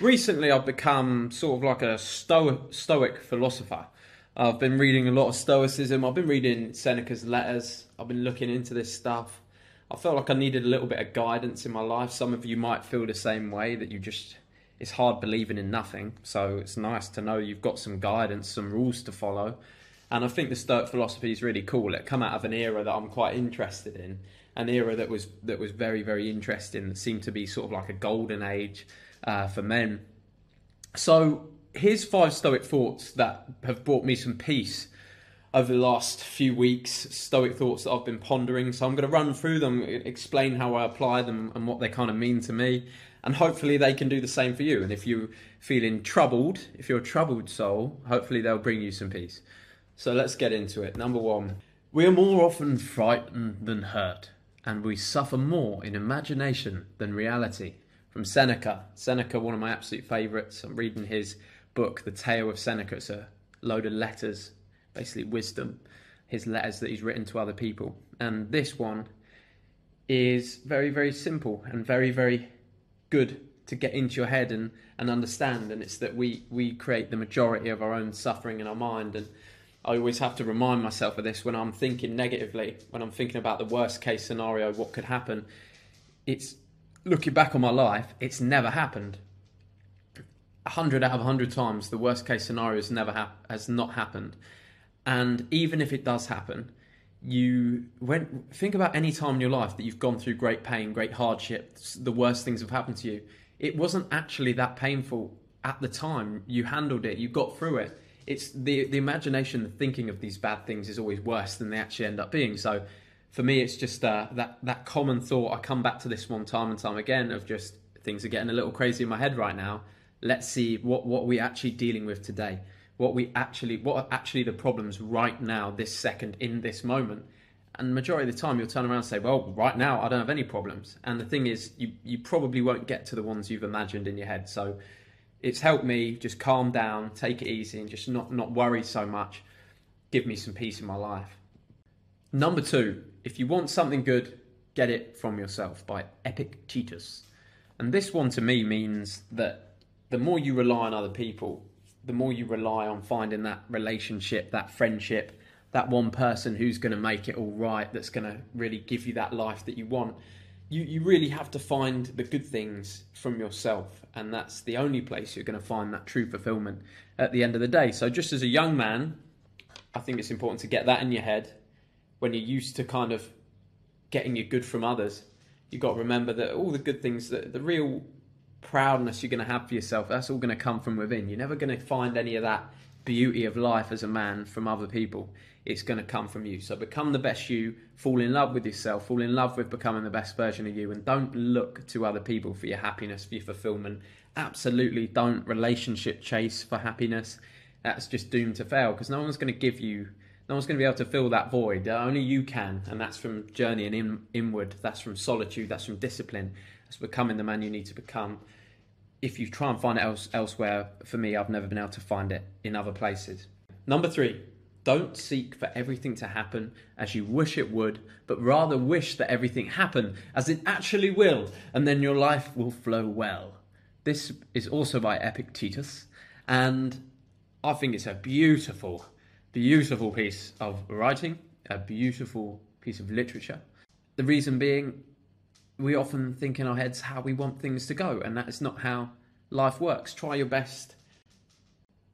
Recently, I've become sort of like a sto- stoic philosopher. I've been reading a lot of Stoicism. I've been reading Seneca's letters. I've been looking into this stuff. I felt like I needed a little bit of guidance in my life. Some of you might feel the same way that you just, it's hard believing in nothing. So it's nice to know you've got some guidance, some rules to follow. And I think the Stoic philosophy is really cool. It come out of an era that I'm quite interested in, an era that was that was very very interesting. That seemed to be sort of like a golden age uh, for men. So here's five Stoic thoughts that have brought me some peace over the last few weeks. Stoic thoughts that I've been pondering. So I'm going to run through them, explain how I apply them, and what they kind of mean to me. And hopefully they can do the same for you. And if you're feeling troubled, if you're a troubled soul, hopefully they'll bring you some peace. So let's get into it. Number one, we are more often frightened than hurt, and we suffer more in imagination than reality. From Seneca. Seneca, one of my absolute favourites. I'm reading his book, The Tale of Seneca. It's a load of letters, basically wisdom, his letters that he's written to other people. And this one is very, very simple and very, very good to get into your head and, and understand. And it's that we, we create the majority of our own suffering in our mind. And I always have to remind myself of this when I'm thinking negatively, when I'm thinking about the worst case scenario, what could happen. It's looking back on my life, it's never happened. A hundred out of a hundred times, the worst case scenario has never hap- has not happened. And even if it does happen, you when think about any time in your life that you've gone through great pain, great hardship, the worst things have happened to you. It wasn't actually that painful at the time. You handled it, you got through it. It's the the imagination, the thinking of these bad things is always worse than they actually end up being. So for me, it's just uh, that that common thought. I come back to this one time and time again of just things are getting a little crazy in my head right now. Let's see what what we actually dealing with today. What we actually what are actually the problems right now, this second, in this moment. And majority of the time, you'll turn around and say, "Well, right now, I don't have any problems." And the thing is, you you probably won't get to the ones you've imagined in your head. So it's helped me just calm down, take it easy, and just not not worry so much. Give me some peace in my life. Number two, if you want something good, get it from yourself by Epictetus. And this one to me means that the more you rely on other people, the more you rely on finding that relationship, that friendship, that one person who's going to make it all right, that's going to really give you that life that you want. You, you really have to find the good things from yourself, and that's the only place you're going to find that true fulfillment at the end of the day. So, just as a young man, I think it's important to get that in your head when you're used to kind of getting your good from others, you've got to remember that all the good things, that the real proudness you're going to have for yourself, that's all going to come from within. You're never going to find any of that beauty of life as a man from other people, it's going to come from you. So become the best you, fall in love with yourself, fall in love with becoming the best version of you, and don't look to other people for your happiness, for your fulfillment. Absolutely don't relationship chase for happiness. That's just doomed to fail because no one's going to give you, no one's going to be able to fill that void. Uh, only you can, and that's from journeying in, inward. That's from solitude. That's from discipline. That's becoming the man you need to become. If you try and find it else, elsewhere, for me, I've never been able to find it in other places. Number three, don't seek for everything to happen as you wish it would, but rather wish that everything happen as it actually will, and then your life will flow well. This is also by Epictetus, and I think it's a beautiful, beautiful piece of writing, a beautiful piece of literature. The reason being, we often think in our heads how we want things to go, and that is not how life works. Try your best,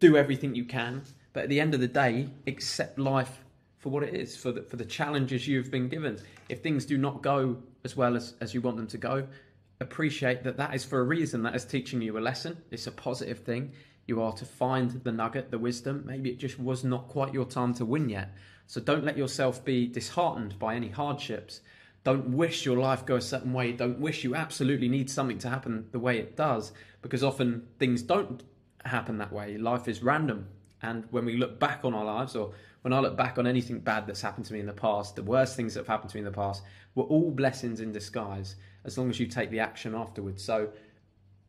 do everything you can, but at the end of the day, accept life for what it is, for the, for the challenges you've been given. If things do not go as well as, as you want them to go, appreciate that that is for a reason. That is teaching you a lesson. It's a positive thing. You are to find the nugget, the wisdom. Maybe it just was not quite your time to win yet. So don't let yourself be disheartened by any hardships. Don't wish your life go a certain way. Don't wish you absolutely need something to happen the way it does, because often things don't happen that way. Life is random. And when we look back on our lives, or when I look back on anything bad that's happened to me in the past, the worst things that have happened to me in the past, were all blessings in disguise as long as you take the action afterwards. So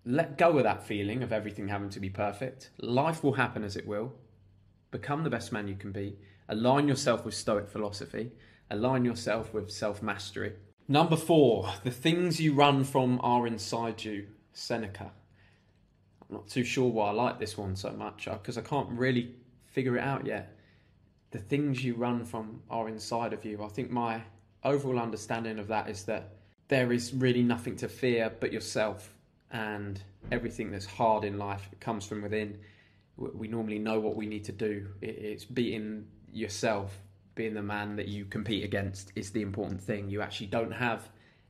let go of that feeling of everything having to be perfect. Life will happen as it will. Become the best man you can be. Align yourself with Stoic philosophy. Align yourself with self mastery. Number four, the things you run from are inside you. Seneca. I'm not too sure why I like this one so much because uh, I can't really figure it out yet. The things you run from are inside of you. I think my overall understanding of that is that there is really nothing to fear but yourself, and everything that's hard in life comes from within. We normally know what we need to do. It's beating yourself, being the man that you compete against is the important thing. You actually don't have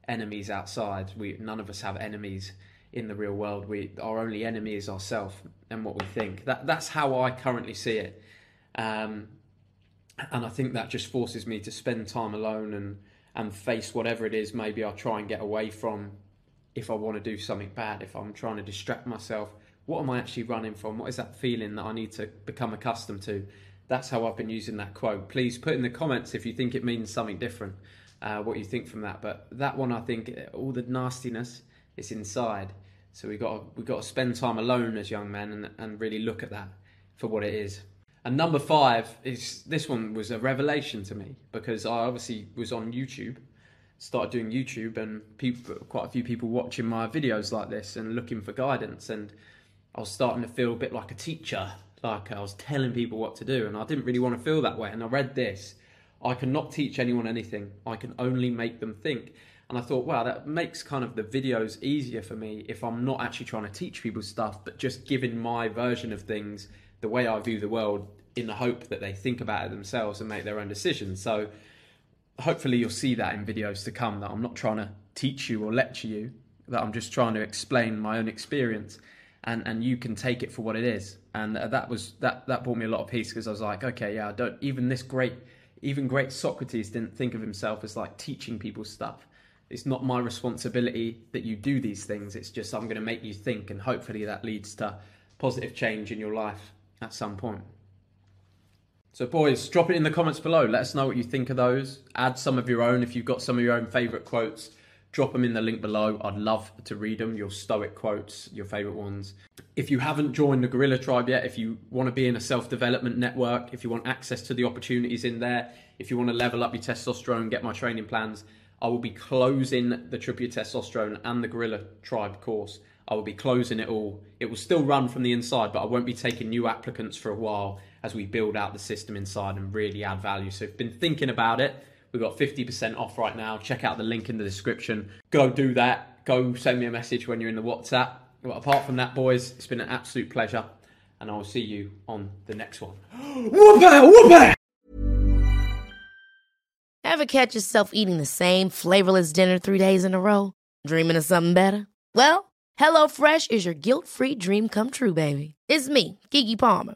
enemies outside. We none of us have enemies in the real world. We our only enemy is ourselves and what we think. That that's how I currently see it, um, and I think that just forces me to spend time alone and and face whatever it is. Maybe I'll try and get away from if I want to do something bad. If I'm trying to distract myself, what am I actually running from? What is that feeling that I need to become accustomed to? That's how I've been using that quote. Please put in the comments if you think it means something different. Uh, what you think from that, but that one I think all the nastiness is inside. So we got we got to spend time alone as young men and, and really look at that for what it is. And number five is this one was a revelation to me because I obviously was on YouTube, started doing YouTube, and people, quite a few people watching my videos like this and looking for guidance. And I was starting to feel a bit like a teacher, like I was telling people what to do, and I didn't really want to feel that way. And I read this I cannot teach anyone anything, I can only make them think. And I thought, wow, that makes kind of the videos easier for me if I'm not actually trying to teach people stuff, but just giving my version of things, the way I view the world, in the hope that they think about it themselves and make their own decisions. So hopefully you'll see that in videos to come that I'm not trying to teach you or lecture you, that I'm just trying to explain my own experience and and you can take it for what it is. And that was that that brought me a lot of peace because I was like, okay, yeah, I don't even this great even great Socrates didn't think of himself as like teaching people stuff it's not my responsibility that you do these things. It's just I'm going to make you think, and hopefully that leads to positive change in your life at some point. So, boys, drop it in the comments below. Let us know what you think of those. Add some of your own if you've got some of your own favourite quotes. Drop them in the link below. I'd love to read them, your stoic quotes, your favourite ones. If you haven't joined the Gorilla Tribe yet, if you want to be in a self development network, if you want access to the opportunities in there, if you want to level up your testosterone, get my training plans, I will be closing the Triple Your Testosterone and the Gorilla Tribe course. I will be closing it all. It will still run from the inside, but I won't be taking new applicants for a while as we build out the system inside and really add value. So if you've been thinking about it, we've got 50% off right now. Check out the link in the description. Go do that. Go send me a message when you're in the WhatsApp. But apart from that, boys, it's been an absolute pleasure. And I will see you on the next one. Whoop-a, whoop-a! Ever catch yourself eating the same flavorless dinner three days in a row? Dreaming of something better? Well, HelloFresh is your guilt free dream come true, baby. It's me, Keke Palmer.